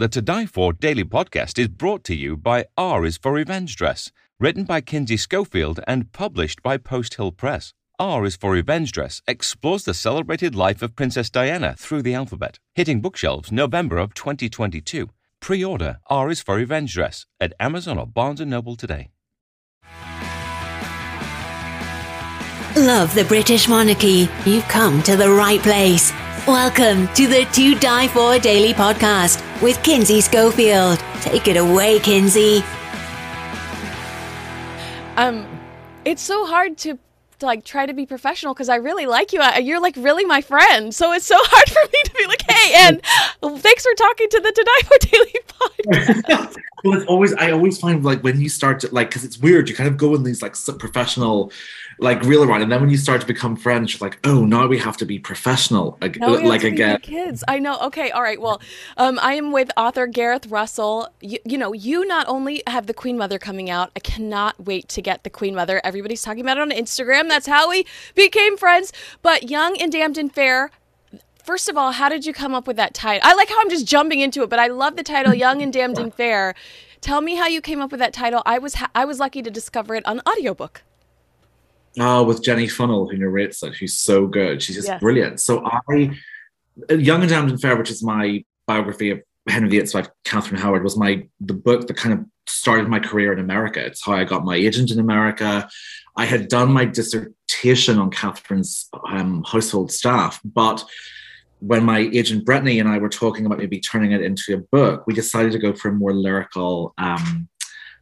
The To Di For Daily Podcast is brought to you by R is for Revenge Dress, written by Kinsey Schofield and published by Post Hill Press. R is for Revenge Dress explores the celebrated life of Princess Diana through the alphabet, hitting bookshelves November of 2022. Pre-order R is for Revenge Dress at Amazon or Barnes & Noble today. Love the British monarchy? You've come to the right place. Welcome to the To Di For Daily Podcast with Kinsey Schofield. Take it away, Kinsey. Um, it's so hard to, to like try to be professional because I really like you. I, you're like really my friend, so it's so hard for me to be like, hey, and thanks for talking to the To Di For Daily Podcast. well, it's always I always find like when you start to like because it's weird. You kind of go in these like professional like real around. And then when you start to become friends you're like oh now we have to be professional ag- like again. kids. I know. Okay. All right. Well um, i am with author gareth russell. You, you know you not only have the queen mother coming out i cannot wait to get the queen mother. Everybody's talking about it on instagram. That's how we became friends. But young and damned and fair first of all how did you come up with that title? I like how i'm just jumping into it but i love the title young and damned and fair. Tell me how you came up with that title. I was ha- i was lucky to discover it on audiobook Oh, with Jenny Funnell, who narrates it. She's so good. She's just yes. brilliant. So I, Young and Damned and Fair, which is my biography of Henry VIII's wife, Catherine Howard, was my the book that kind of started my career in America. It's how I got my agent in America. I had done my dissertation on Catherine's um, household staff, but when my agent Brittany and I were talking about maybe turning it into a book, we decided to go for a more lyrical um,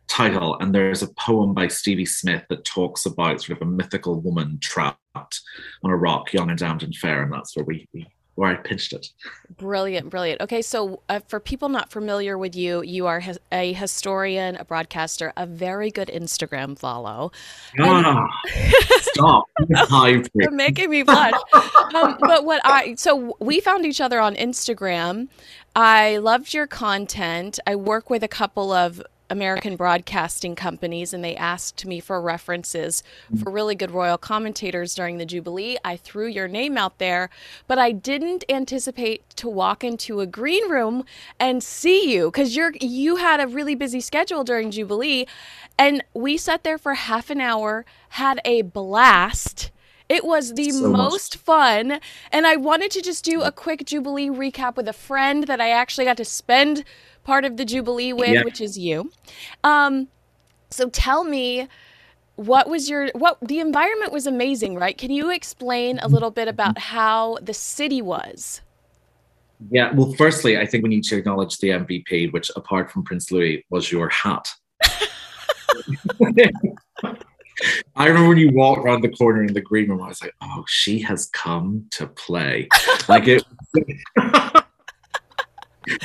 title, and there's a poem by Stevie Smith that talks about sort of a mythical woman trapped on a rock, young and damned and fair, and that's where we, we where I pitched it. Brilliant, brilliant. Okay, so uh, for people not familiar with you, you are a historian, a broadcaster, a very good Instagram follow. Ah, stop! You're making me blush. um, but what I so we found each other on Instagram. I loved your content. I work with a couple of American broadcasting companies and they asked me for references for really good royal commentators during the Jubilee. I threw your name out there, but I didn't anticipate to walk into a green room and see you because you're you had a really busy schedule during Jubilee. And we sat there for half an hour, had a blast. It was the so most much. fun. And I wanted to just do a quick Jubilee recap with a friend that I actually got to spend part of the Jubilee with, yeah. which is you. Um, so tell me what was your what the environment was amazing right can you explain a little bit about how the city was yeah well firstly i think we need to acknowledge the mvp which apart from prince louis was your hat I remember when you walked around the corner in the green room, I was like, oh, she has come to play. Like it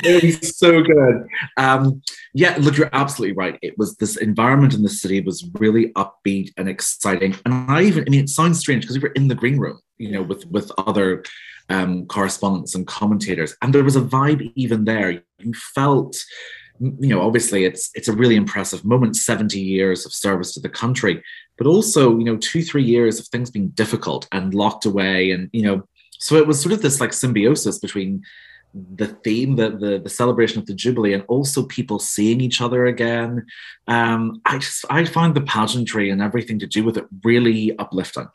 it was so good. Um, yeah, look, you're absolutely right. It was this environment in the city was really upbeat and exciting. And I even, I mean, it sounds strange because we were in the green room, you know, with with other um, correspondents and commentators, and there was a vibe even there. You felt, you know, obviously it's it's a really impressive moment. Seventy years of service to the country, but also, you know, two three years of things being difficult and locked away, and you know, so it was sort of this like symbiosis between the theme, the, the the celebration of the Jubilee, and also people seeing each other again. Um, I just I find the pageantry and everything to do with it really uplifting.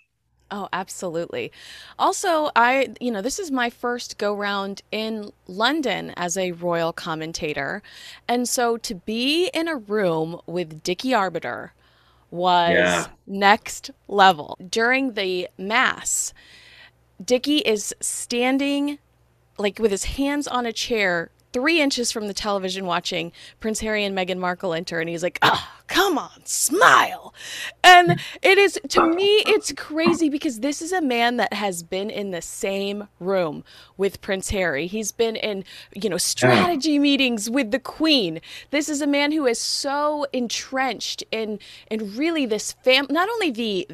Oh, absolutely. Also, I, you know, this is my first go round in London as a royal commentator. And so to be in a room with Dickie Arbiter was yeah. next level. During the mass, Dickie is standing like with his hands on a chair three inches from the television watching Prince Harry and Meghan Markle enter, and he's like, oh, come on, smile. And it is, to me, it's crazy because this is a man that has been in the same room with Prince Harry. He's been in, you know, strategy meetings with the Queen. This is a man who is so entrenched in, in really this fam, not only the,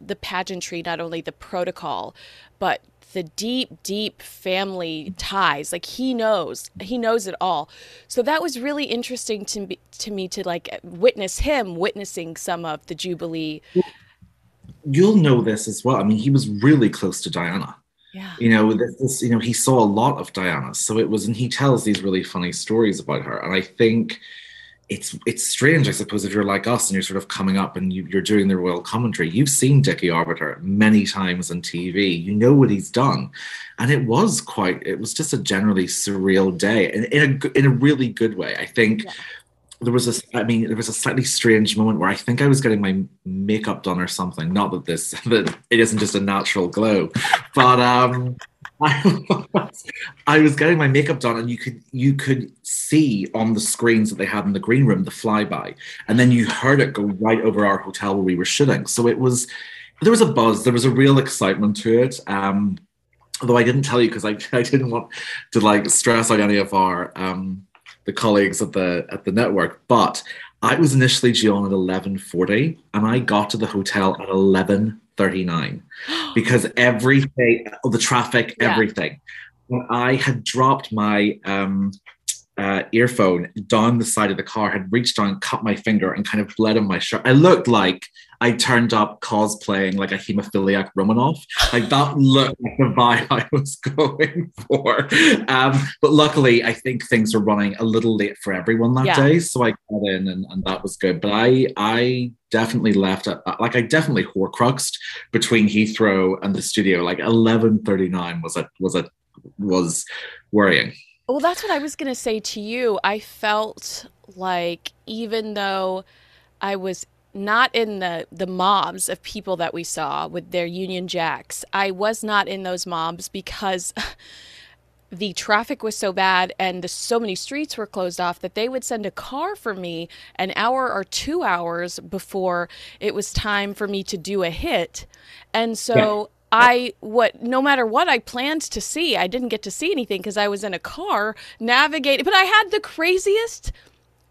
the pageantry, not only the protocol, but the deep, deep family ties. Like he knows, he knows it all. So that was really interesting to me, to me to like witness him witnessing some of the Jubilee. You'll know this as well. I mean, he was really close to Diana. Yeah. You know, this, this, you know, he saw a lot of Diana. So it was, and he tells these really funny stories about her. And I think it's it's strange, I suppose, if you're like us and you're sort of coming up and you, are doing the royal commentary. You've seen Dickie Arbiter many times on TV. You know what he's done, and it was quite. It was just a generally surreal day, in, in a in a really good way. I think. Yeah there was a i mean there was a slightly strange moment where i think i was getting my makeup done or something not that this that it isn't just a natural glow but um I was, getting my makeup done and you could you could see on the screens that they had in the green room the flyby. And then you heard it go right over our hotel where we were shooting. So it was there was a buzz there was a real excitement to it. Um although i didn't tell you because I, I didn't want to like stress out any of our um the colleagues at the at the network. But I was initially due on at eleven forty, and I got to the hotel at eleven thirty nine because everything, oh, the traffic, yeah. everything. When I had dropped my um, uh, earphone down the side of the car, had reached down, cut my finger, and kind of bled on my shirt. I looked like I turned up cosplaying like a hemophiliac Romanov. Like that looked like the vibe I was going for. Um, but luckily, I think things were running a little late for everyone that yeah. day, so I got in and, and that was good. But I I definitely left at like I definitely horcruxed between Heathrow and the studio. Like eleven thirty nine was a was a was worrying. Well, that's what I was gonna say to you. I felt like even though I was not in the the mobs of people that we saw with their Union Jacks. I was not in those mobs because the traffic was so bad and the, so many streets were closed off that they would send a car for me an hour or two hours before it was time for me to do a hit. And so. I what no matter what I planned to see, I didn't get to see anything because I was in a car navigating. But I had the craziest.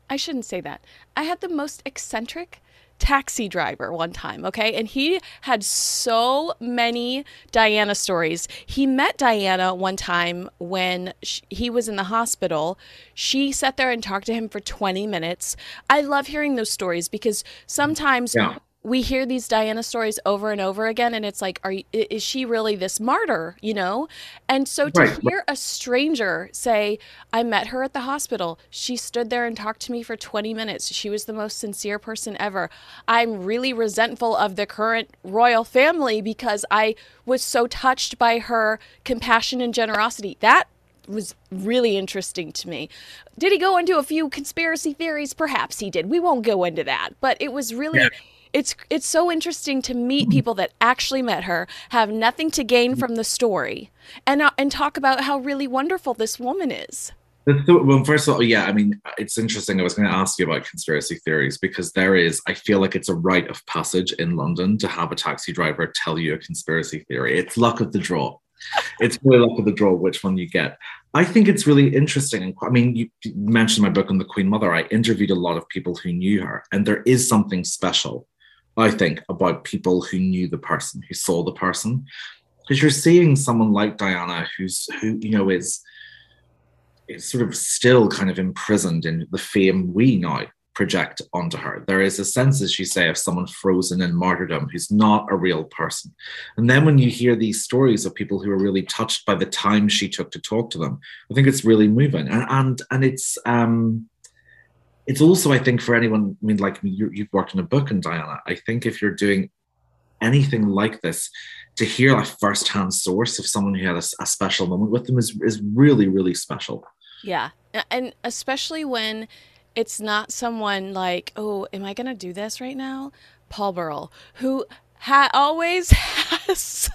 I shouldn't say that. I had the most eccentric taxi driver one time, okay? And he had so many Diana stories. He met Diana one time when she, he was in the hospital. She sat there and talked to him for 20 minutes. I love hearing those stories because sometimes yeah we hear these Diana stories over and over again, and it's like, are is she really this martyr? You know, and so to right. hear a stranger say, "I met her at the hospital. She stood there and talked to me for 20 minutes. She was the most sincere person ever." I'm really resentful of the current royal family because I was so touched by her compassion and generosity. That was really interesting to me. Did he go into a few conspiracy theories? Perhaps he did. We won't go into that, but it was really. Yeah it's it's so interesting to meet mm-hmm. people that actually met her, have nothing to gain from the story, and uh, and talk about how really wonderful this woman is. Well, first of all, yeah, I mean, it's interesting. I was going to ask you about conspiracy theories because there is, I feel like it's a rite of passage in London to have a taxi driver tell you a conspiracy theory. It's luck of the draw. It's really luck of the draw which one you get. I think it's really interesting. And I mean, you mentioned my book on the Queen Mother. I interviewed a lot of people who knew her, and there is something special I think, about people who knew the person, who saw the person. Because you're seeing someone like Diana, who's who you know is is sort of still kind of imprisoned in the fame we now project onto her. There is a sense, as you say, of someone frozen in martyrdom who's not a real person. And then when you hear these stories of people who are really touched by the time she took to talk to them, I think it's really moving. And and and it's um it's also, I think, for anyone, I mean, like you, you've worked in a book and Diana, I think if you're doing anything like this, to hear a first-hand source of someone who had a, a special moment with them is, is really, really special. Yeah. And especially when it's not someone like, oh, am I going to do this right now? Paul Burrell, who ha- always has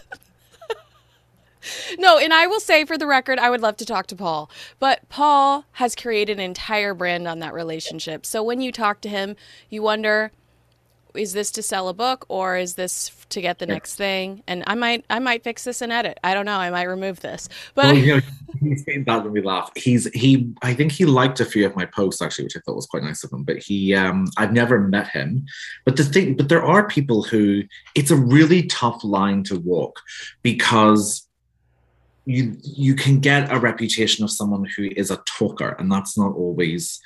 no, and I will say for the record, I would love to talk to Paul, but Paul has created an entire brand on that relationship. So when you talk to him, you wonder, is this to sell a book or is this to get the next thing? And I might, I might fix this and edit. I don't know. I might remove this, but well, you know, he's saying that when we laugh. He's he. I think he liked a few of my posts actually, which I thought was quite nice of him. But he, um, I've never met him. But the thing, but there are people who it's a really tough line to walk because you you can get a reputation of someone who is a talker, and that's not always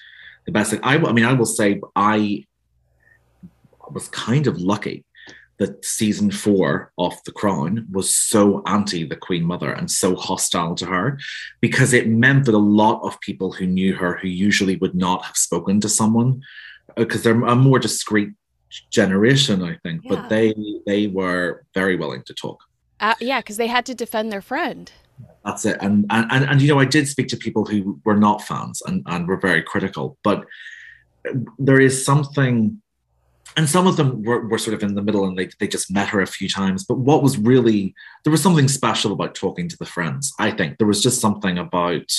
the best thing. I, I mean, I will say I was kind of lucky that season four of The Crown was so anti the Queen Mother and so hostile to her because it meant that a lot of people who knew her, who usually would not have spoken to someone, because uh, they're a more discreet generation, I think, yeah. but they they were very willing to talk. Uh, yeah, because they had to defend their friend. That's it, and, and and and you know, I did speak to people who were not fans and and were very critical, but there is something and some of them were, were sort of in the middle and they, they just met her a few times but what was really there was something special about talking to the friends i think. There was just something about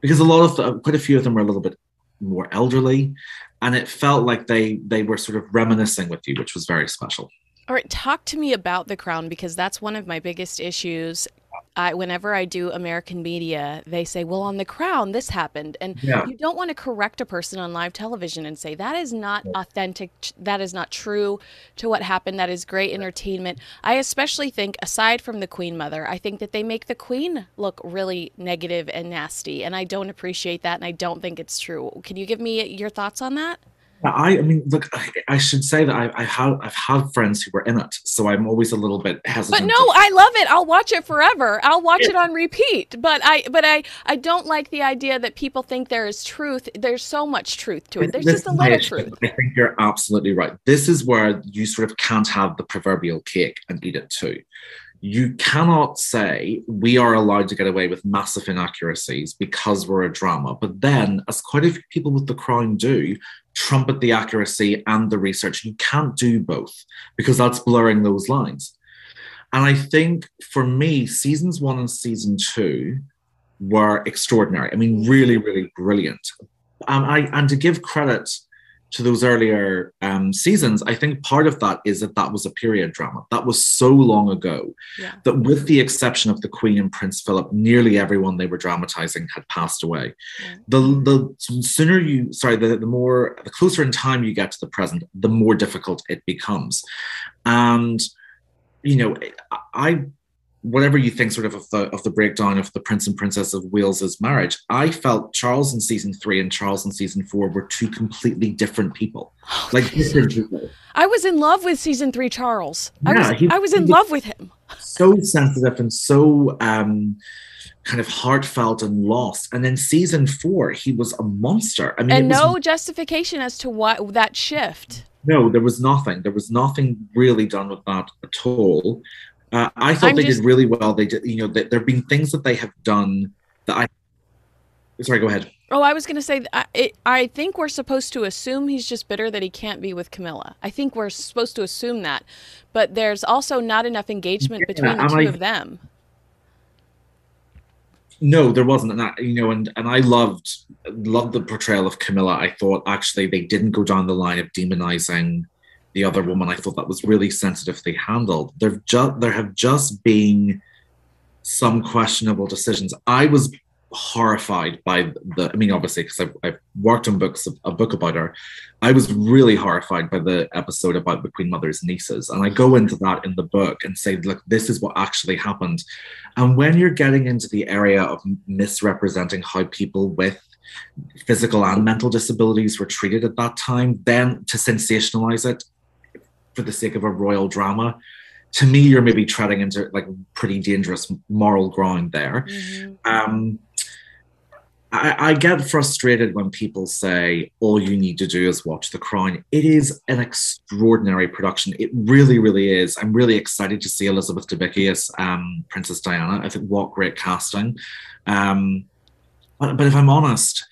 because a lot of the, quite a few of them were a little bit more elderly and it felt like they they were sort of reminiscing with you which was very special. All right talk to me about the crown because that's one of my biggest issues I, whenever I do American media, they say, "Well, on The Crown, this happened," and yeah. you don't want to correct a person on live television and say that is not authentic, that is not true to what happened. That is great entertainment. I especially think, aside from the Queen Mother, I think that they make the Queen look really negative and nasty, and I don't appreciate that, and I don't think it's true. Can you give me your thoughts on that? I, I mean, look, I, I should say that I, I, have I've had friends who were in it, so I'm always a little bit hesitant. But no, to... I love it. I'll watch it forever. I'll watch yeah. it on repeat. But I, but I, I don't like the idea that people think there is truth. There's so much truth to it. There's this just a little truth. I think you're absolutely right. This is where you sort of can't have the proverbial cake and eat it too you cannot say we are allowed to get away with massive inaccuracies because we're a drama. But then, as quite a few people with the crown do, trumpet the accuracy and the research. You can't do both because that's blurring those lines. And I think for me, seasons one and season two were extraordinary. I mean, really, really brilliant. Um, I, and to give credit to those earlier um, seasons, I think part of that is that that was a period drama. That was so long ago yeah. that, with the exception of the Queen and Prince Philip, nearly everyone they were dramatizing had passed away. Yeah. The the sooner you, sorry, the, the more the closer in time you get to the present, the more difficult it becomes. And you know, I whatever you think sort of of the of the breakdown of the prince and princess of wales's marriage i felt charles in season three and charles in season four were two completely different people. Oh, like different people i was in love with season three charles. Yeah, i was, he, I was in love with him. so sensitive and so um kind of heartfelt and lost. And then season four he was a monster. I mean and no was, justification as to what that shift. No, there was nothing. There was nothing really done with that at all. Uh, I thought I'm they just... did really well. They did, you know, that there have been things that they have done that I. Sorry, go ahead. Oh, I was going to say, I, it, I think we're supposed to assume he's just bitter that he can't be with Camilla. I think we're supposed to assume that, but there's also not enough engagement yeah, between the two of them. No, there wasn't, and I, you know, and and I loved loved the portrayal of Camilla. I thought actually they didn't go down the line of demonizing the other woman. I thought that was really sensitively handled. There just there have just been some questionable decisions. I was horrified by the. I mean, obviously, because I've, I've, worked on books, a book about her. I was really horrified by the episode about the Queen Mother's nieces, and I go into that in the book and say, look, this is what actually happened. And when you're getting into the area of misrepresenting how people with physical and mental disabilities were treated at that time, then to sensationalize it for the sake of a royal drama. To me you're maybe treading into like pretty dangerous moral ground there. Mm-hmm. um, I, I, get frustrated when people say all you need to do is watch the crown. It is an extraordinary production. It really really is. I'm really excited to see elizabeth debicki as um, princess diana. I think what great casting. Um, but, but if i'm honest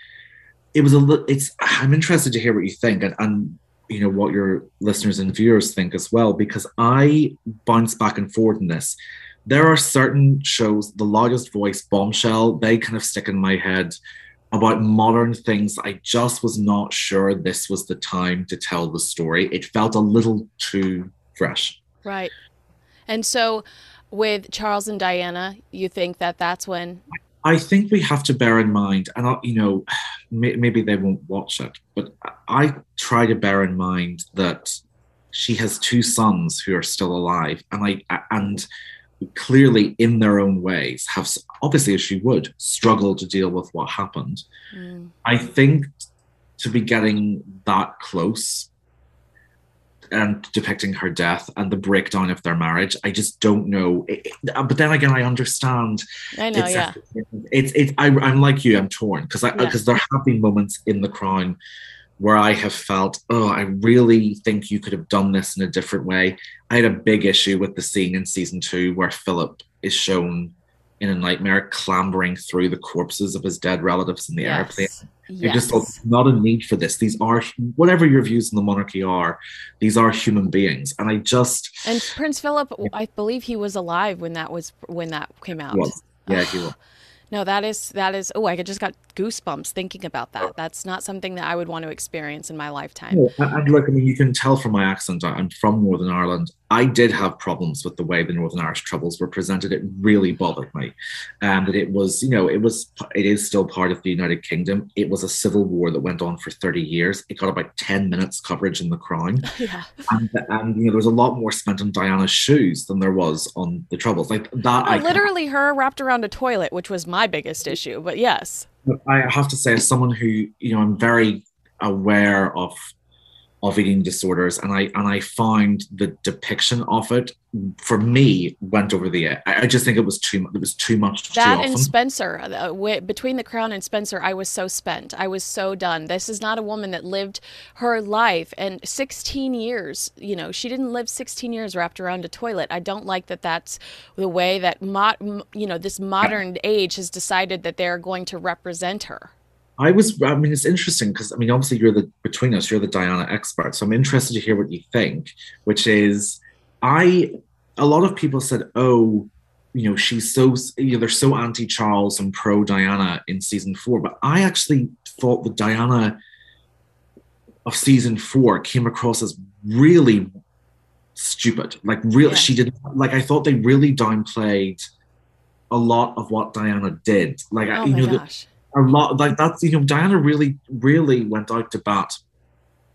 it was a it's i'm interested to hear what you think and, and you know what your listeners and viewers think as well because i bounce back and forth in this. There are certain shows the loudest voice bombshell they kind of stick in my head about modern things. I just was not sure this was the time to tell the story. It felt a little too fresh. Right. And so with charles and diana you think that that's when I think we have to bear in mind, and I, you know, maybe they won't watch it, but I try to bear in mind that she has two sons who are still alive, and I and clearly in their own ways have obviously as she would struggle to deal with what happened. Mm. I think to be getting that close and depicting her death and the breakdown of their marriage. I just don't know. It, it, uh, but then again, I understand. I know, it's, yeah. It's it's. I, am like you. I'm torn because I because Yeah. there have been moments in The Crown where I have felt, oh, I really think you could have done this in a different way. I had a big issue with the scene in season two where Philip is shown in a nightmare clambering through the corpses of his dead relatives in the airplane. Yes. I just thought not a need for this. These are whatever your views on the monarchy are, these are human beings. And I just And Prince Philip, I believe he was alive when that was when that came out. was yeah, he was. No, that is that is. Oh, I just got goosebumps thinking about that. That's not something that I would want to experience in my lifetime. No, and and look, I mean, you can tell from my accent, I- I'm from Northern Ireland. I did have problems with the way the Northern Irish Troubles were presented. It really bothered me. Um, that it was, you know, it was, it is still part of the United Kingdom. It was a civil war that went on for 30 years. It got about 10 minutes coverage in The Crown. Yeah. And, and you know, there was a lot more spent on Diana's shoes than there was on the Troubles. Like that, Oh, I literally her wrapped around a toilet, which was my biggest issue. But yes. I have to say, as someone who you know, I'm very aware of of eating disorders, and I and I found the depiction of it for me went over the edge. I just think it was too mu- it was too much too That often. and Spencer, uh, wi- between the crown and Spencer, I was so spent. I was so done. This is not a woman that lived her life and 16 years. You know, she didn't live 16 years wrapped around a toilet. I don't like that. That's the way that mo- m- you know this modern age has decided that they're going to represent her. I was, I mean, it's interesting because I mean, obviously, you're the between us, you're the Diana expert, so I'm interested to hear what you think. Which is, I, a lot of people said, oh, you know, she's so, you know, they're so anti Charles and pro Diana in season four, but I actually thought the Diana of season four came across as really stupid. Like, real, Yeah. she did, like, I thought they really downplayed a lot of what Diana did. Like, I Oh you know, the. A lot like that's you know Diana really really went out to bat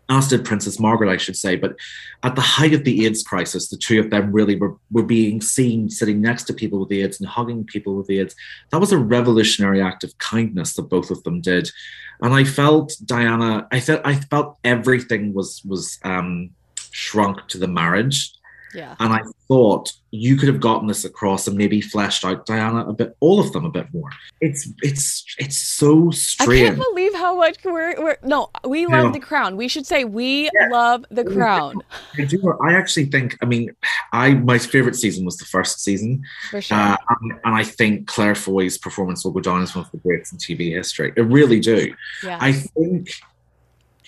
as did Princess Margaret I should say but at the height of the AIDS crisis the two of them really were, were being seen sitting next to people with AIDS and hugging people with AIDS. That was a revolutionary act of kindness that both of them did. And I felt Diana I felt I felt everything was was um shrunk to the marriage Yeah. and I thought you could have gotten this across and maybe fleshed out Diana a bit, all of them a bit more. It's it's it's so strange. I can't believe how much we're, we're no, we love the crown. We should say we Yeah. love the crown I do. I actually think. I mean, I my favorite season was the first season, for sure. uh, and, and I think Claire Foy's performance will go down as one of the greats in TV history. I really do. yeah. I think,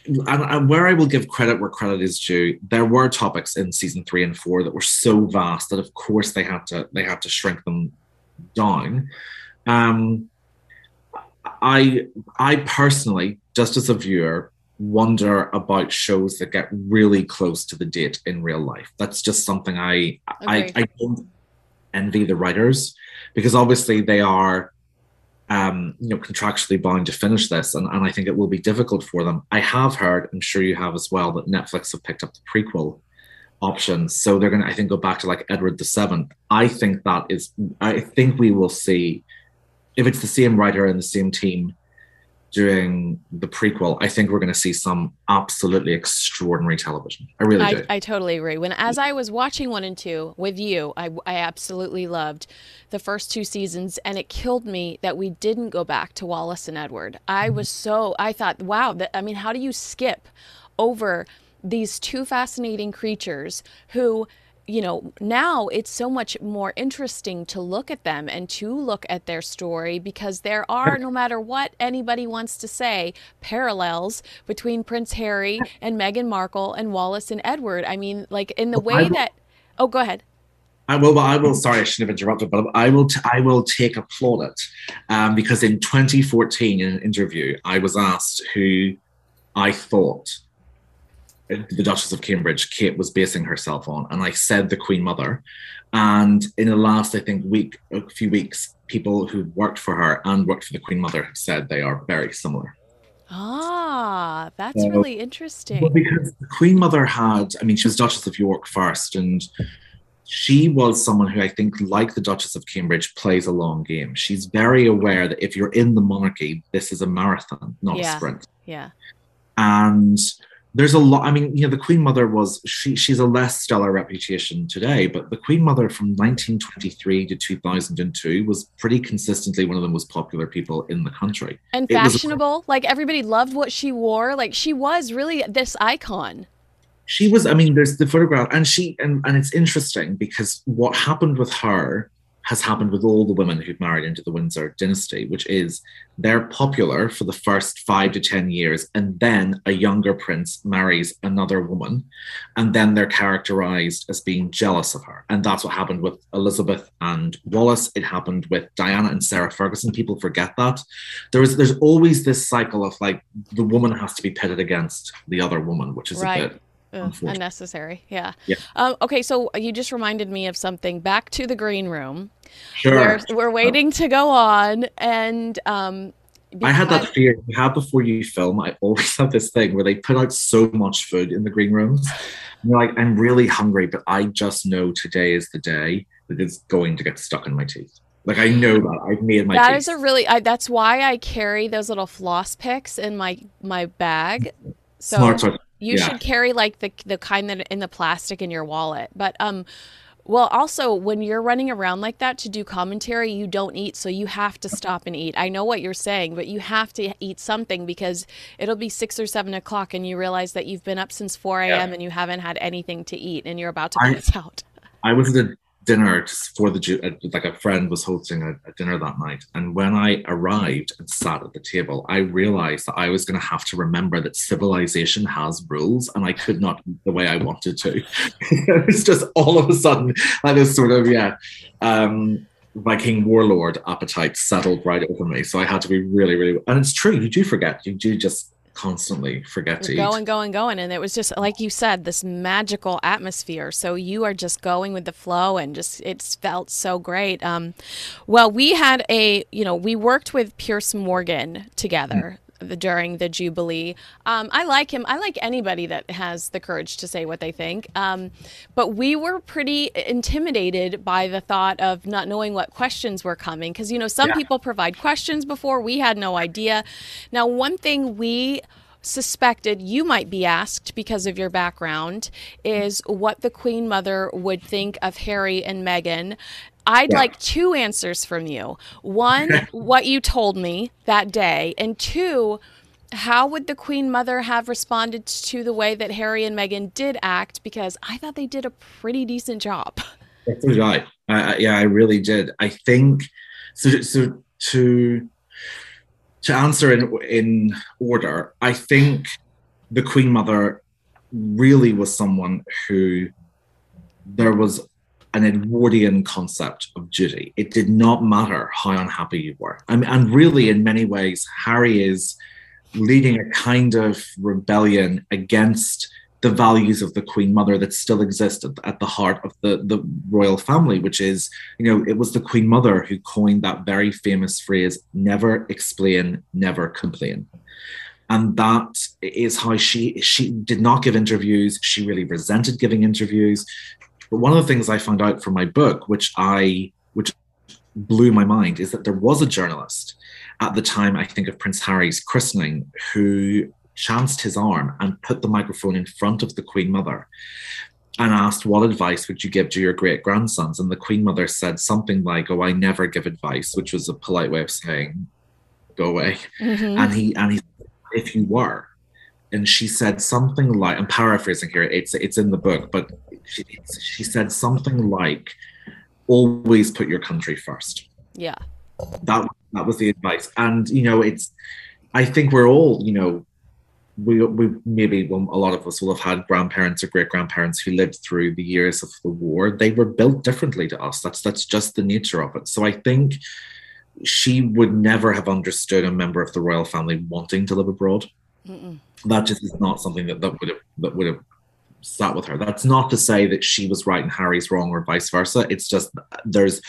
and, and where I will give credit where credit is due, there were topics in season three and four that were so vast that, of course, they had to they had to shrink them down. Um, I I personally, just as a viewer, wonder about shows that get really close to the date in real life. That's just something I I, I don't envy the writers because obviously they are um, you know, contractually bound to finish this, and, and I think it will be difficult for them. I have heard, I'm sure you have as well, that Netflix have picked up the prequel options, so they're going to, I think, go back to like Edward the Seventh. I think that is, I think we will see if it's the same writer and the same team doing the prequel. I think we're going to see some absolutely extraordinary television. I really do. I, I totally agree. When as I was watching one and two with you, I, I absolutely loved the first two seasons, and it killed me that we didn't go back to Wallis and Edward. I mm-hmm. was so I thought, wow, that I mean, how do you skip over these two fascinating creatures who you know, now it's so much more interesting to look at them and to look at their story because there are, no matter what anybody wants to say, parallels between Prince Harry and Meghan Markle and Wallis and Edward. I mean, like in the way that. Oh, go ahead. I will. but I will. Sorry, I shouldn't have interrupted, but I will. T- I will take a plaudit um, because in 2014, in an interview, I was asked who I thought the Duchess of Cambridge, Kate, was basing herself on, and I said the Queen Mother. And in the last, I think, week, a few weeks, people who worked for her and worked for the Queen Mother have said they are very similar. Ah, that's So- really Well, interesting. because the Queen Mother had, I mean, she was Duchess of York first, and she was someone who I think, like the Duchess of Cambridge, plays a long game. She's very aware that if you're in the monarchy, this is a marathon, not Yeah. a sprint. Yeah. And there's a lot. I mean, you know, the Queen Mother was she she's a less stellar reputation today, but the Queen Mother from 1923 to 2002 was pretty consistently one of the most popular people in the country and fashionable. like everybody loved what she wore. Like she was really this icon she was i mean there's the photograph and she and, and it's interesting because what happened with her has happened with all the women who've married into the windsor dynasty which is they're popular for the first five to ten years and then a younger prince marries another woman and then they're characterized as being jealous of her. And that's what happened with elizabeth and wallis. It happened with diana and sarah ferguson. People forget that. There's there's always this cycle of like the woman has to be pitted against the other woman which is right. a bit Ugh, unnecessary. Yeah. yeah. Um, okay, so you just reminded me of something. Back to the green room. Sure. We're, we're waiting to go on, and um, I had that fear you have before you film. I always have this thing where they put out so much food in the green rooms. And you're like, I'm really hungry, but I just know today is the day that it's going to get stuck in my teeth. Like I know that I've made my. That teeth. is a really. I, that's why I carry those little floss picks in my my bag. So Smart, smart. You yeah. should carry like the the kind that in the plastic in your wallet. But um well, also when you're running around like that to do commentary, you don't eat, so you have to stop and eat. I know what you're saying, but you have to eat something because it'll be six or seven o'clock, and you realize that you've been up since four a.m. Yeah. and you haven't had anything to eat, and you're about to pass out. I was at dinner for the uh, like a friend was hosting a, a, dinner that night and when i arrived and sat at the table i realized that i was going to have to remember that civilization has rules and i could not the way i wanted to it's just all of a sudden like this sort of yeah um Viking warlord appetite settled right over me. So I had to be really, really, and it's true. You do forget. You do just constantly forget to use going, eat. Going, going, And it was just, like you said, this magical atmosphere. So you are just going with the flow and just, it's felt so great. Um, well, we had a, you know, we worked with Piers Morgan together. Mm. during the Jubilee. Um, I like him. I like anybody that has the courage to say what they think. Um, but we were pretty intimidated by the thought of not knowing what questions were coming because, you know, some yeah. people provide questions before. We had no idea. Now, one thing we suspected you might be asked because of your background is what the Queen Mother would think of Harry and Meghan. I'd yeah. like two answers from you. One, what you told me that day, and two, how would the Queen Mother have responded to the way that Harry and Meghan did act? Because I thought they did a pretty decent job. That's right. Uh, yeah, I really did. I think so. So to to answer in in order, I think the Queen Mother really was someone who there was an Edwardian concept of duty. It did not matter how unhappy you were. Mean, and really, in many ways, Harry is leading a kind of rebellion against the values of the Queen Mother that still exist at, at, the heart of the, the royal family, which is, you know, it was the Queen Mother who coined that very famous phrase, never explain, never complain. And that is how she she did not give interviews. She really resented giving interviews. But one of the things I found out from my book, which I which blew my mind, is that there was a journalist at the time, I think, of Prince Harry's christening, who chanced his arm and put the microphone in front of the Queen Mother and asked, What advice would you give to your great grandsons? And the Queen Mother said something like, Oh, I never give advice, which was a polite way of saying, Go away. Mm-hmm. And he, and he, if you were, and she said something like, I'm paraphrasing here, it's, it's in the book, but she, she said something like, Always put your country first. Yeah. That, that was the advice. And, you know, it's, I think we're all, you know, we, we maybe well, a lot of us will have had grandparents or great grandparents who lived through the years of the war. They were built differently to us. That's that's just the nature of it. So I think she would never have understood a member of the royal family wanting to live abroad. Mm-mm. That just is not something that, that would have that would have sat with her. That's not to say that she was right and Harry's wrong or vice versa. It's just there's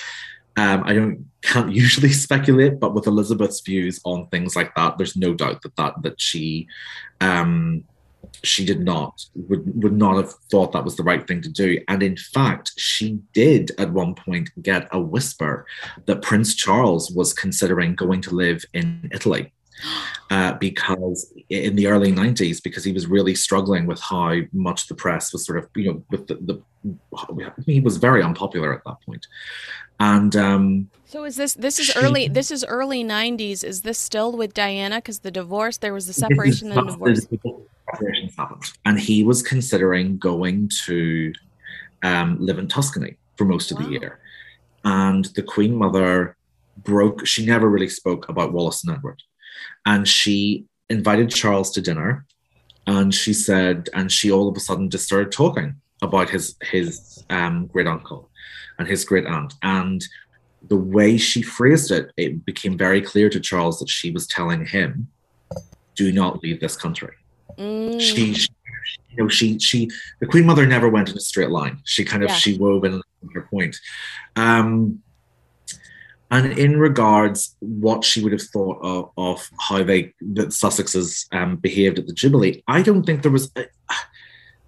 um, I don't can't usually speculate, but with Elizabeth's views on things like that, there's no doubt that that that she um, she did not would would not have thought that was the right thing to do and in fact she did at one point get a whisper that prince charles was considering going to live in italy uh, because in the early 90s, because he was really struggling with how much the press was sort of, you know, with the, the he was very unpopular at that point. And um, so is this this is she, early this is early 90s. Is this still with Diana? Because the divorce, there was the separation and divorce. Separations happened, and he was considering going to um, live in Tuscany for most of wow. the year. And the Queen Mother broke. She never really spoke about Wallis and Edward and she invited Charles to dinner, and she said, and she all of a sudden just started talking about his his um, great uncle and his great aunt, and the way she phrased it, it became very clear to Charles that she was telling him, "Do not leave this country." Mm. She, she, you know, she she the Queen Mother never went in a straight line. She kind of yeah. she wove in her point. Um, and in regards what she would have thought of, of how they the Sussexes um, behaved at the Jubilee, I don't think there was.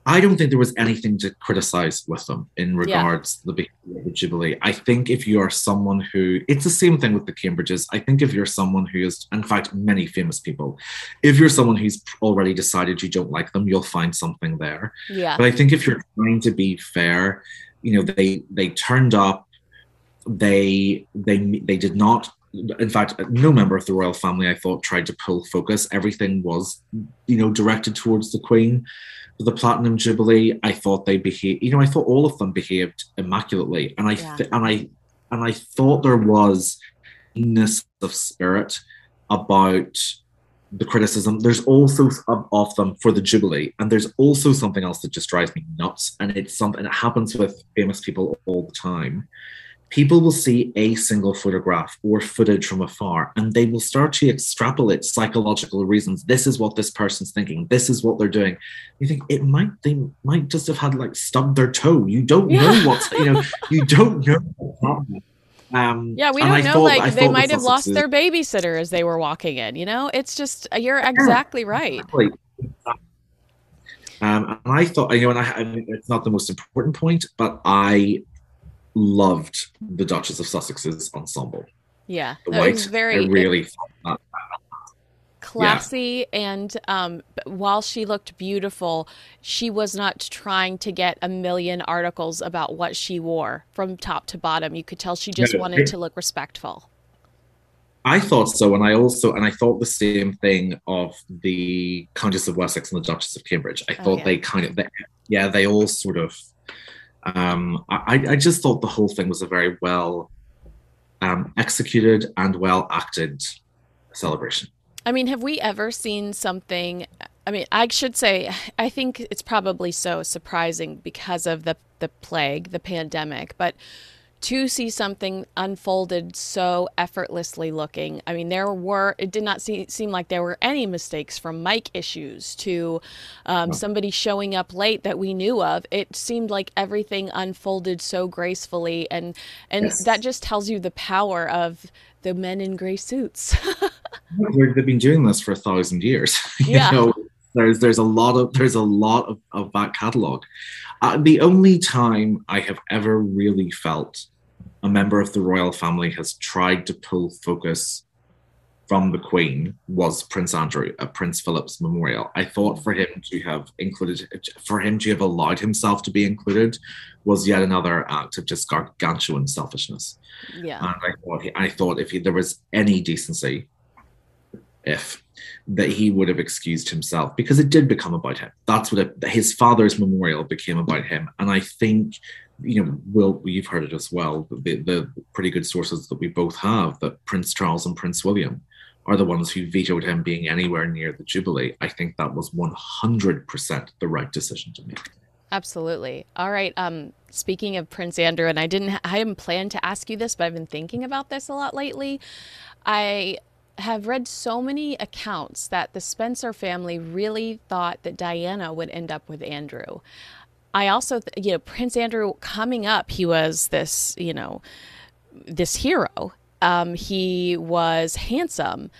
I don't think there was anything to criticize with them in regards yeah. to the behavior of the Jubilee. I think if you are someone who, it's the same thing with the Cambridges. I think if you're someone who is, in fact, many famous people, if you're someone who's already decided you don't like them, you'll find something there. Yeah. But I think if you're trying to be fair, you know, they they turned up they they they did not in fact no member of the royal family i thought tried to pull focus. Everything was you know directed towards the queen for the platinum jubilee. I thought they behaved you know i thought all of them behaved immaculately. And i yeah. th- and i and i thought there was ness of spirit about the criticism. There's also of, of them for the jubilee. And there's also something else that just drives me nuts. And it's something that happens with famous people all the time people will see a single photograph or footage from afar and they will start to extrapolate psychological reasons this is what this person's thinking this is what they're doing you think it might they might just have had like stubbed their toe you don't yeah. know what's you know you don't know um, yeah, we don't know. like they might have lost their babysitter as they were walking in. You know, it's just you're exactly right. Exactly. Um, and I thought, you know, and I, I mean, it's not the most important point, but I loved the Duchess of Sussex's ensemble. Yeah, the white. very. I really classy yeah. and um, while she looked beautiful she was not trying to get a million articles about what she wore from top to bottom you could tell she just wanted to look respectful i thought so and i also and i thought the same thing of the countess of wessex and the duchess of cambridge i thought oh, yeah. they kind of they, yeah they all sort of um, I, I just thought the whole thing was a very well um, executed and well acted celebration. I mean, have we ever seen something? I mean, I should say, I think it's probably so surprising because of the the plague, the pandemic, but to see something unfolded so effortlessly looking. I mean, there were, it did not see, seem like there were any mistakes from mic issues to um, somebody showing up late that we knew of. It seemed like everything unfolded so gracefully. And, and yes. that just tells you the power of the men in gray suits. They've been doing this for a thousand years. you yeah. know, there's, there's a lot of, there's a lot of, of that catalog. Uh, the only time I have ever really felt a member of the royal family has tried to pull focus from the Queen was Prince Andrew at Prince Philip's memorial. I thought for him to have included, for him to have allowed himself to be included, was yet another act of just gargantuan selfishness. Yeah, and I thought, I thought if he, there was any decency, if that he would have excused himself because it did become about him. That's what it, his father's memorial became about him, and I think you know, Will, you've heard it as well. The, the pretty good sources that we both have that Prince Charles and Prince William are the ones who vetoed him being anywhere near the Jubilee. I think that was 100% the right decision to make. Absolutely. All right. Um, speaking of Prince Andrew, and I didn't, I hadn't planned to ask you this, but I've been thinking about this a lot lately. I have read so many accounts that the Spencer family really thought that Diana would end up with Andrew. I also, you know, Prince Andrew coming up, he was this, you know, this hero. Um, he was handsome.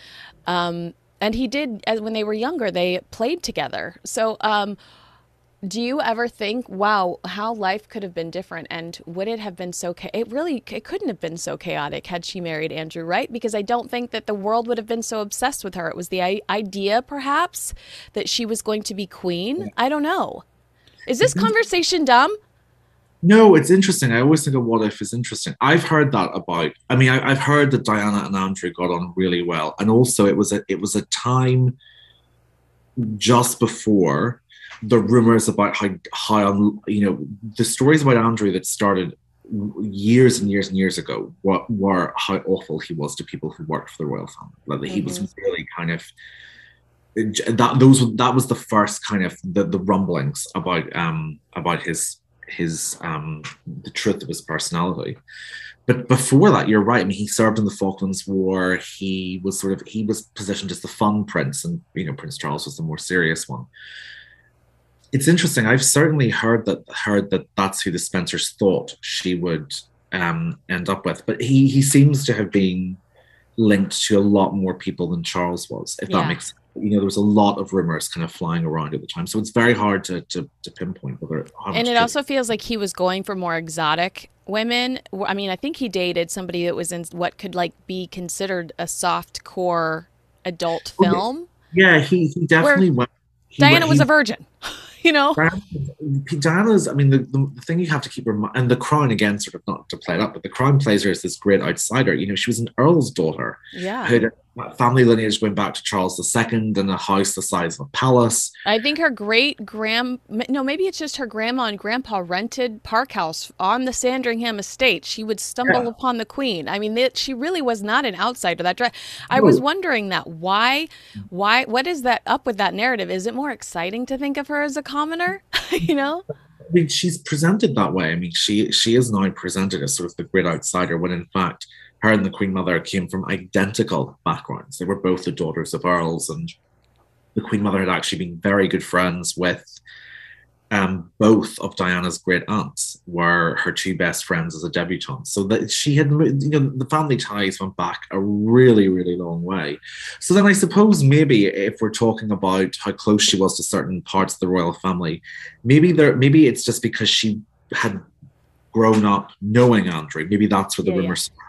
Um, and he did, as when they were younger, they played together. So, um, do you ever think, wow, how life could have been different and would it have been so cha- it really it couldn't have been so chaotic had she married Andrew, right? Because I don't think that the world would have been so obsessed with her. It was the I- idea perhaps that she was going to be queen. I don't know. Is this conversation dumb? No, it's interesting. I always think of what if is interesting. I've heard that about. I mean, I, have heard that Diana and Andrew got on really well, and also it was a it was a time just before the rumors about how how you know the stories about Andrew that started years and years and years ago were, were how awful he was to people who worked for the royal family. Like mm-hmm. he was mm-hmm. really kind of that those that was the first kind of the, the rumblings about um about his his um the truth of his personality but before that you're right i mean he served in the falklands war he was sort of he was positioned as the fun prince and you know prince charles was the more serious one it's interesting. I've certainly heard that heard that that's who the Spencers thought she would um, end up with, but he he seems to have been linked to a lot more people than Charles was. If yeah. that makes you know, there was a lot of rumors kind of flying around at the time, so it's very hard to to, to pinpoint whether. And it also feels like he was going for more exotic women. I mean, I think he dated somebody that was in what could like be considered a soft core adult oh, film. Yeah, he, he definitely went. He Diana went, was he, a virgin. you know Diana's I mean the, the thing you have to keep her and the crown again sort of not to play it up but the crown plays her as this great outsider you know she was an earl's daughter yeah who family lineage going back to Charles II and a house the size of a palace. I think her great grand no, maybe it's just her grandma and grandpa rented Park House on the Sandringham estate. She would stumble yeah. upon the Queen. I mean, it, she really was not an outsider. That dry, I no. was wondering that why, why, what is that up with that narrative? Is it more exciting to think of her as a commoner? you know. I mean, she's presented that way. I mean, she she is now presented as sort of the great outsider, when in fact her and the Queen Mother came from identical backgrounds. They were both the daughters of earls, and the Queen Mother had actually been very good friends with um, both of Diana's great aunts were her two best friends as a debutante. So that she had, you know, the family ties went back a really, really long way. So then I suppose maybe if we're talking about how close she was to certain parts of the royal family, maybe there, maybe it's just because she had grown up knowing Andrew. Maybe that's where the yeah, rumors yeah.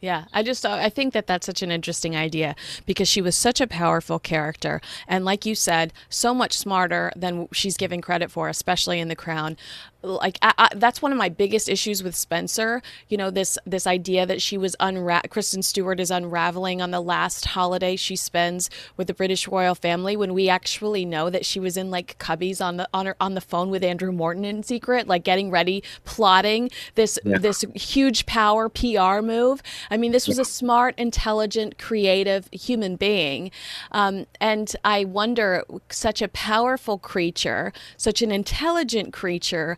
Yeah, I just I think that that's such an interesting idea because she was such a powerful character. And like you said, so much smarter than she's given credit for, especially in The Crown like I, I, that's one of my biggest issues with Spencer. You know this this idea that she was unra- Kristen Stewart is unraveling on the last holiday she spends with the British royal family when we actually know that she was in like cubbies on the on her on the phone with Andrew Morton in secret, like getting ready, plotting this yeah. this huge power PR move. I mean, this was a smart, intelligent, creative human being, um, and I wonder, such a powerful creature, such an intelligent creature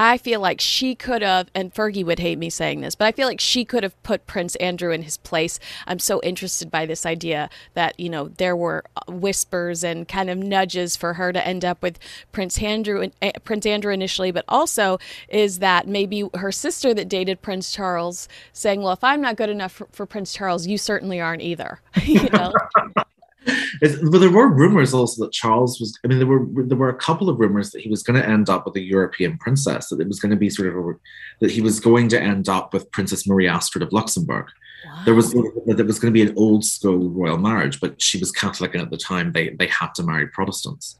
I feel like she could have, and Fergie would hate me saying this, but I feel like she could have put Prince Andrew in his place. I'm so interested by this idea that, you know, there were uh, whispers and kind of nudges for her to end up with Prince Andrew, uh, Prince Andrew initially, but also is that maybe her sister that dated Prince Charles saying, well, if I'm not good enough for, for Prince Charles, you certainly aren't either. you know? but there were rumors also that Charles was. I mean, there were there were a couple of rumors that he was going to end up with a European princess. That it was going to be sort of a, that he was going to end up with Princess Marie Astrid of Luxembourg. Wow. There was that it was going to be an old school royal marriage, but she was Catholic, and at the time they they had to marry Protestants.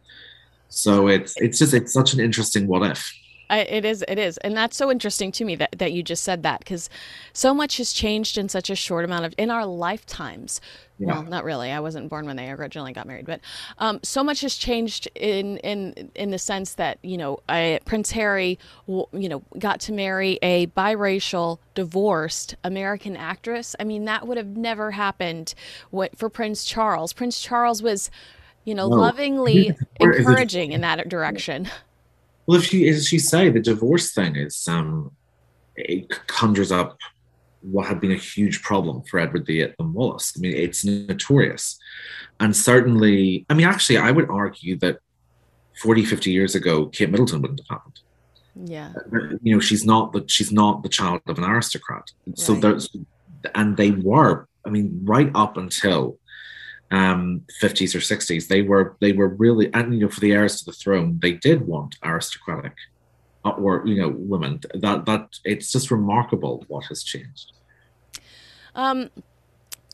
So it's it's just it's such an interesting what if. I, it is it is. And that's so interesting to me that, that you just said that because so much has changed in such a short amount of in our lifetimes. Yeah. well not really. I wasn't born when they originally got married but um, so much has changed in in in the sense that you know I, prince harry you know got to marry a biracial divorced american actress. I mean that would have never happened what, for prince charles. Prince charles was you know no. lovingly encouraging in that direction well, if she, as you say, the divorce thing is um, it conjures up what had been a huge problem for Edward VIII and Wallis. I mean, it's notorious. And certainly, I mean, actually, I would argue that 40, 50 years ago, Kate Middleton wouldn't have happened. Yeah. You know, she's not the she's not the child of an aristocrat. Right. So there's and they were, I mean, right up until um 50s or 60s they were they were really and you know for the heirs to the throne they did want aristocratic uh, or you know women. That that it's just remarkable what has changed. Um,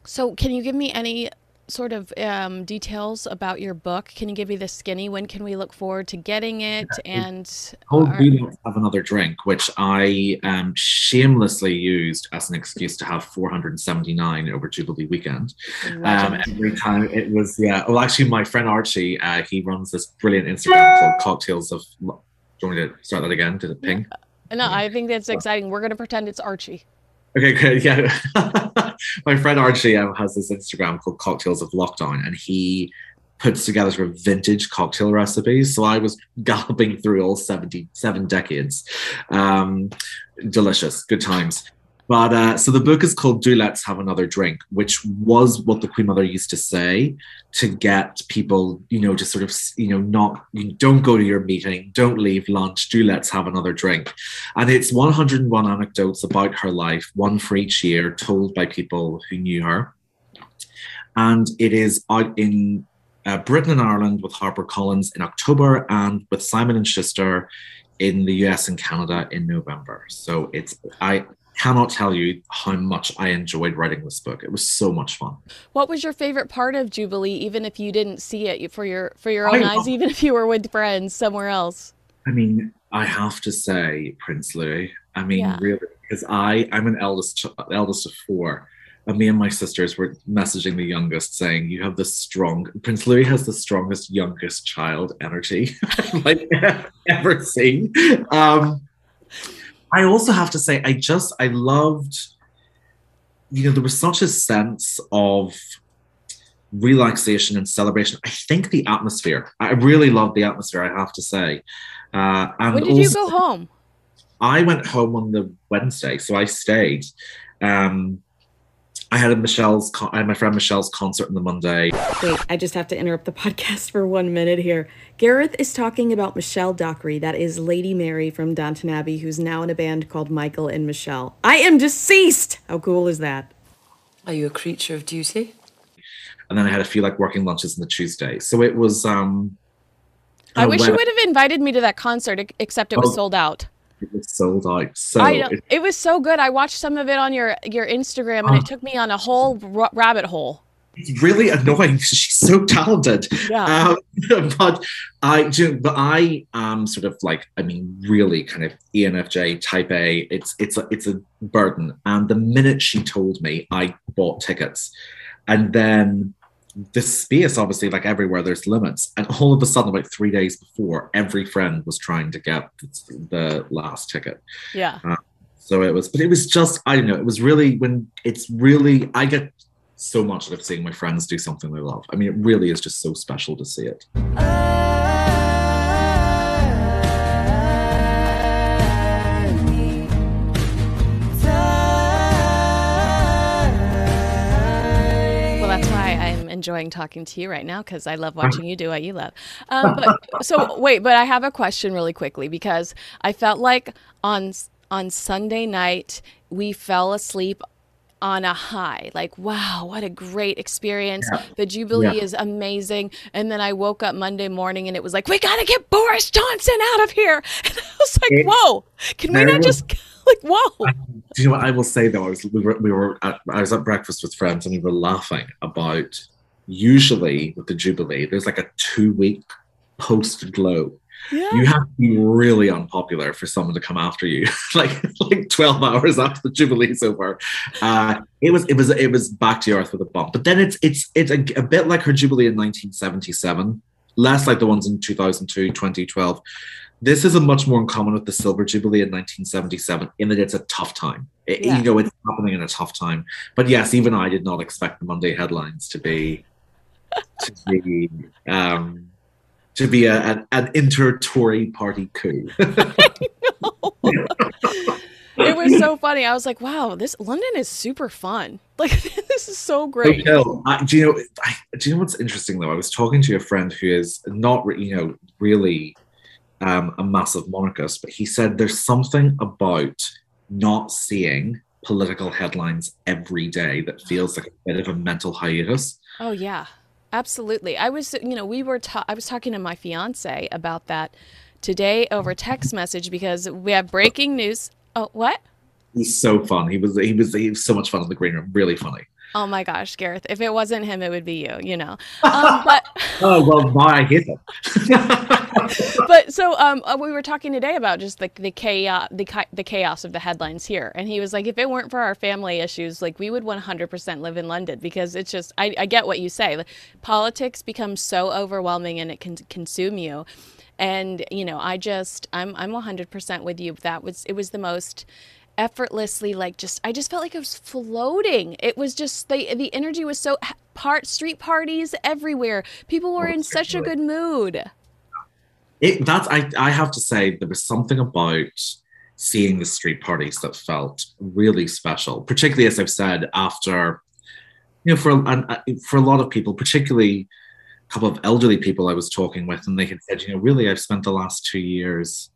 so can you give me any sort of um, details about your book? Can you give me the skinny? When can we look forward to getting it? And called are- Do Let's Have Another Drink, which I um, shamelessly used as an excuse to have 479 over Jubilee weekend. Um, every time it was, yeah. Well, actually, my friend Archie, uh, he runs this brilliant Instagram called Cocktails of. Do you want me to start that again? Did it ping? no, I think that's exciting. We're gonna pretend it's Archie. Okay, good. Yeah. My friend Archie um, has this Instagram called Cocktails of Lockdown, and he puts together sort of vintage cocktail recipes. So I was galloping through all 77 decades. Um, delicious, good times. But uh, so the book is called Do Let's Have Another Drink, which was what the Queen Mother used to say to get people, you know, just sort of, you know, not, you don't go to your meeting, don't leave lunch, do let's have another drink. And it's 101 anecdotes about her life, one for each year, told by people who knew her. And it is out in uh, Britain and Ireland with HarperCollins in October and with Simon and Schuster in the US and Canada in November. So it's, I cannot tell you how much I enjoyed writing this book. It was so much fun. What was your favorite part of Jubilee, even if you didn't see it for your for your I own eyes, even if you were with friends somewhere else? I mean, I have to say Prince Louis. I mean, Yeah. really, because I I'm an eldest eldest of four, and me and my sisters were messaging the youngest saying, "You have the strong Prince Louis has the strongest youngest child energy like ever seen." Um, I also have to say, I just I loved, you know, there was such a sense of relaxation and celebration. I think the atmosphere. I really loved the atmosphere. I have to say. Uh, and When did you go home? I went home on the Wednesday, so I stayed. Um, I had a Michelle's, con- I had my friend Michelle's concert on the Monday. Wait, I just have to interrupt the podcast for one minute here. Gareth is talking about Michelle Dockery. That is Lady Mary from Downton Abbey, who's now in a band called Michael and Michelle. I am deceased! How cool is that? Are you a creature of duty? and then I had a few like working lunches on the Tuesday. So it was. um I oh, wish you would have invited me to that concert, except it was Oh. sold out. It was sold out. So I know. it- It was so good. I watched some of it on your your Instagram, and it took me on a whole r- rabbit hole. it's really annoying because she's so talented. Yeah. Um, but I do, but I am sort of like, I mean, really kind of ENFJ type A. It's it's a it's a burden. And the minute she told me, I bought tickets, and then the space, obviously, like everywhere, there's limits. And all of a sudden, like three days before, every friend was trying to get the last ticket. Yeah. Uh, so it was, but it was just, I don't know, it was really when it's really, I get so much out of seeing my friends do something they love. I mean, it really is just so special to see it. Well, enjoying talking to you right now because I love watching you do what you love. Um, but so wait, but I have a question really quickly because I felt like on on Sunday night we fell asleep on a high. Like, wow, what a great experience! The Jubilee Yeah. is amazing. And then I woke up Monday morning and it was like, we gotta get Boris Johnson out of here. And I was like, It- whoa, can we not was- just like, whoa? Do you know what I will say though? I was we were we were at, I was at breakfast with friends and we were laughing about usually with the Jubilee, there's like a two week post glow. Yeah. You have to be really unpopular for someone to come after you, like like twelve hours after the Jubilee's over. Uh, it was it was it was back to earth with a bump. But then it's it's it's a, a bit like her Jubilee in 1977, less like the ones in 2002, 2012. This is a much more in common with the Silver Jubilee in 1977 in that it's a tough time. It- Yeah. You know, it's happening in a tough time. But yes, even I did not expect the Monday headlines to be to be um, to be a, an, an inter-Tory party coup. it was so funny. I was like, wow, this London is super fun. Like this is so great. Hotel. I, do you know? I, do you know what's interesting though? I was talking to a friend who is not, re- you know, really um, a massive monarchist, but he said there's something about not seeing political headlines every day that feels like a bit of a mental hiatus. Oh yeah. Absolutely. I was, you know, we were, ta- I was talking to my fiance about that today over text message because we have breaking news. Oh, what? He's so fun. He was, he was, he was so much fun in the green room. Really funny. Oh my gosh, Gareth! If it wasn't him, it would be you. You know. Um, but oh well, hate him. but so um, uh, we were talking today about just the the chaos, the the chaos of the headlines here, and he was like, if it weren't for our family issues, like we would 100% live in London because it's just I, I get what you say. Politics becomes so overwhelming and it can consume you and you know i just i'm i'm 100% with you that was it was the most effortlessly like just I just felt like I was floating. It was just the the energy was so part street parties everywhere. People were oh, in such a good mood. It that's I I have to say there was something about seeing the street parties that felt really special, particularly as I've said after you know for and uh, for a lot of people, particularly a couple of elderly people I was talking with, and they had said, you know, really I've spent the last two years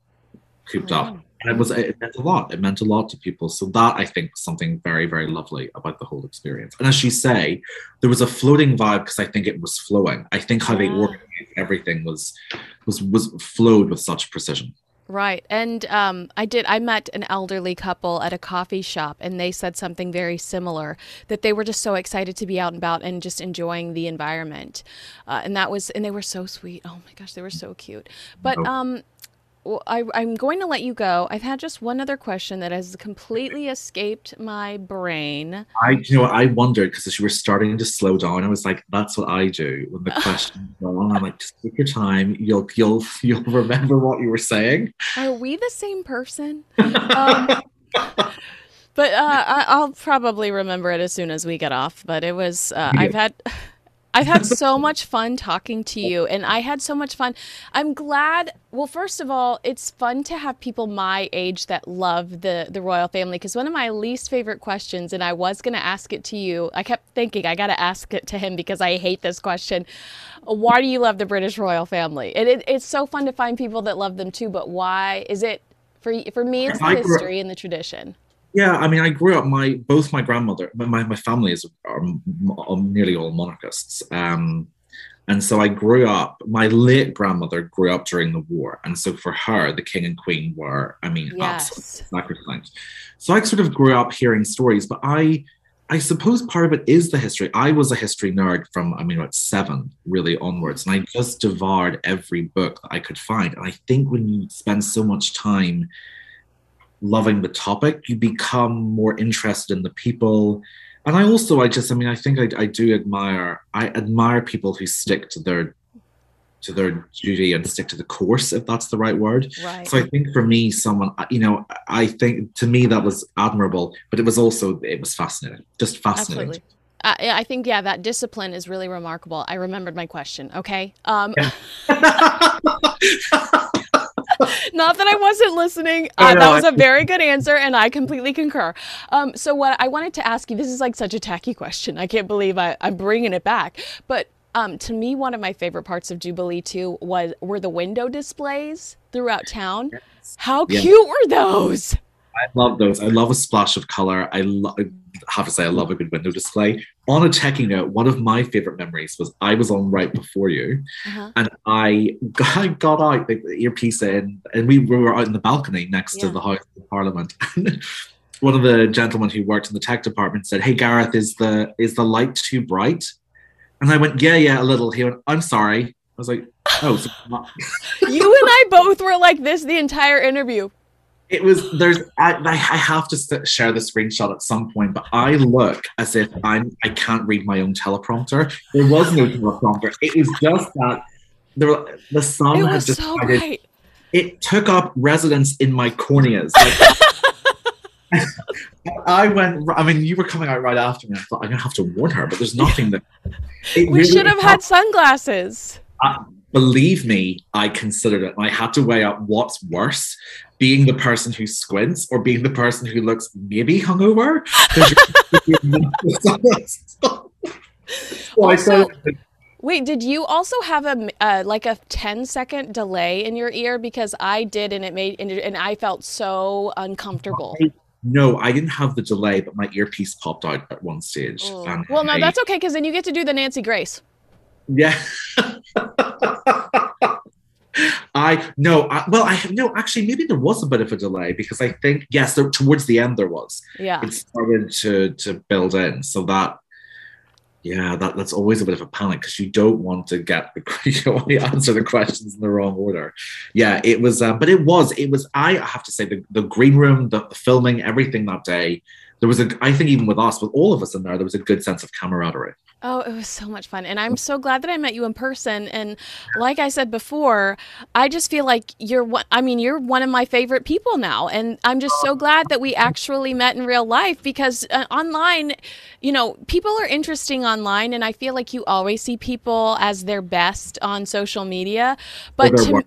cooped up and it was it meant a lot it meant a lot to people so that i think was something very very lovely about the whole experience and as you say there was a floating vibe because i think it was flowing i think how yeah. they organized everything was was was flowed with such precision Right. And um, I did, I met an elderly couple at a coffee shop, and they said something very similar that they were just so excited to be out and about and just enjoying the environment. Uh, and that was, and they were so sweet. Oh my gosh, they were so cute. But, um, well, I, am going to let you go. I've had just one other question that has completely escaped my brain. I, you know, I wondered because as you were starting to slow down, I was like, "That's what I do when the question go on." I'm like, "Just take your time. You'll, you'll, you'll remember what you were saying." Are we the same person? um, but uh, I, will probably remember it as soon as we get off. But it was, uh, I've had. I've had so much fun talking to you, and I had so much fun. I'm glad. Well, first of all, it's fun to have people my age that love the the royal family. Because one of my least favorite questions, and I was going to ask it to you, I kept thinking I got to ask it to him because I hate this question. Why do you love the British royal family? And it, it's so fun to find people that love them too. But why is it for for me? It's the history and the tradition. Yeah, I mean, I grew up. My both my grandmother, my my family is are, are nearly all monarchists, um, and so I grew up. My late grandmother grew up during the war, and so for her, the king and queen were, I mean, yes. absolutely sacrosanct. So I sort of grew up hearing stories, but I, I suppose part of it is the history. I was a history nerd from, I mean, about seven really onwards, and I just devoured every book that I could find. And I think when you spend so much time loving the topic, you become more interested in the people. And I also, I just, I mean, I think I, I do admire, I admire people who stick to their to their duty and stick to the course, if that's the right word. Right. So I think for me, someone, you know, I think to me that was admirable, but it was also it was fascinating, just fascinating. Absolutely. Uh, I think yeah, that discipline is really remarkable. I remembered my question. Okay. Um, yeah. Not that I wasn't listening. Uh, that was a very good answer, and I completely concur. Um, so, what I wanted to ask you this is like such a tacky question. I can't believe I, I'm bringing it back. But um, to me, one of my favorite parts of Jubilee too was were the window displays throughout town. Yes. How yeah. cute were those? I love those. I love a splash of color. I, lo- I have to say, I love a good window display. On a techie note, one of my favorite memories was I was on right before you, uh-huh. and I got, I got out the earpiece in, and we, we were out in the balcony next yeah. to the House of Parliament. one of the gentlemen who worked in the tech department said, "Hey Gareth, is the is the light too bright?" And I went, "Yeah, yeah, a little." He went, "I'm sorry." I was like, "Oh." You and I both were like this the entire interview it was there's I, I have to share the screenshot at some point but i look as if i'm i can't read my own teleprompter there was no teleprompter it was just that there the sun it had just so it took up residence in my corneas like, I went. I mean, you were coming out right after me. I thought I'm gonna have to warn her, but there's nothing that. we really should have had sunglasses. Uh, believe me, I considered it. I had to weigh up what's worse being the person who squints or being the person who looks maybe hungover. also, wait, did you also have a uh, like a 10 second delay in your ear? Because I did, and it made and I felt so uncomfortable. I, no, I didn't have the delay, but my earpiece popped out at one stage. well, no, I, that's okay because then you get to do the Nancy Grace. Yeah. I no, I, well, I have no. Actually, maybe there was a bit of a delay because I think yes, there, towards the end there was. Yeah. It started to to build in, so that yeah, that that's always a bit of a panic because you don't want to get the you don't want to answer the questions in the wrong order. Yeah, it was, uh, but it was it was. I have to say the the green room, the, the filming, everything that day. There was a, I think even with us, with all of us in there, there was a good sense of camaraderie. Oh, it was so much fun. And I'm so glad that I met you in person. And like I said before, I just feel like you're one, I mean, you're one of my favorite people now. And I'm just so glad that we actually met in real life because uh, online, you know, people are interesting online. And I feel like you always see people as their best on social media. But to,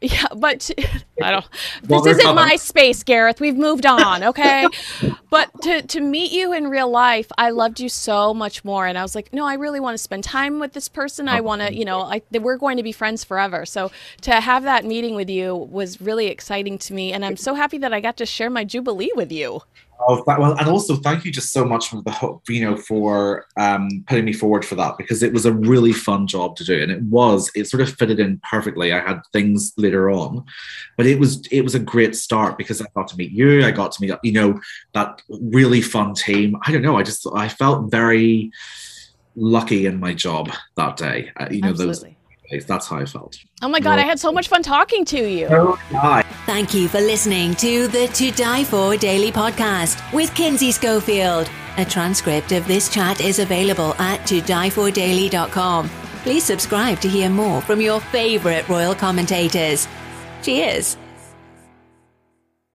yeah, but I don't. This isn't my space, Gareth. We've moved on, okay? but to to meet you in real life, I loved you so much more, and I was like, no, I really want to spend time with this person. I want to, you know, I, we're going to be friends forever. So to have that meeting with you was really exciting to me, and I'm so happy that I got to share my jubilee with you. Oh, well, and also thank you just so much for the you know for um, putting me forward for that because it was a really fun job to do, and it was it sort of fitted in perfectly. I had things later on, but it was it was a great start because I got to meet you. I got to meet you know that really fun team. I don't know. I just I felt very lucky in my job that day. Uh, you know Absolutely. those that's how I felt. Oh my God, I had so much fun talking to you. Oh, hi. Thank you for listening to the To Di For Daily podcast with Kinsey Schofield. A transcript of this chat is available at todifordaily.com. Please subscribe to hear more from your favorite royal commentators. Cheers.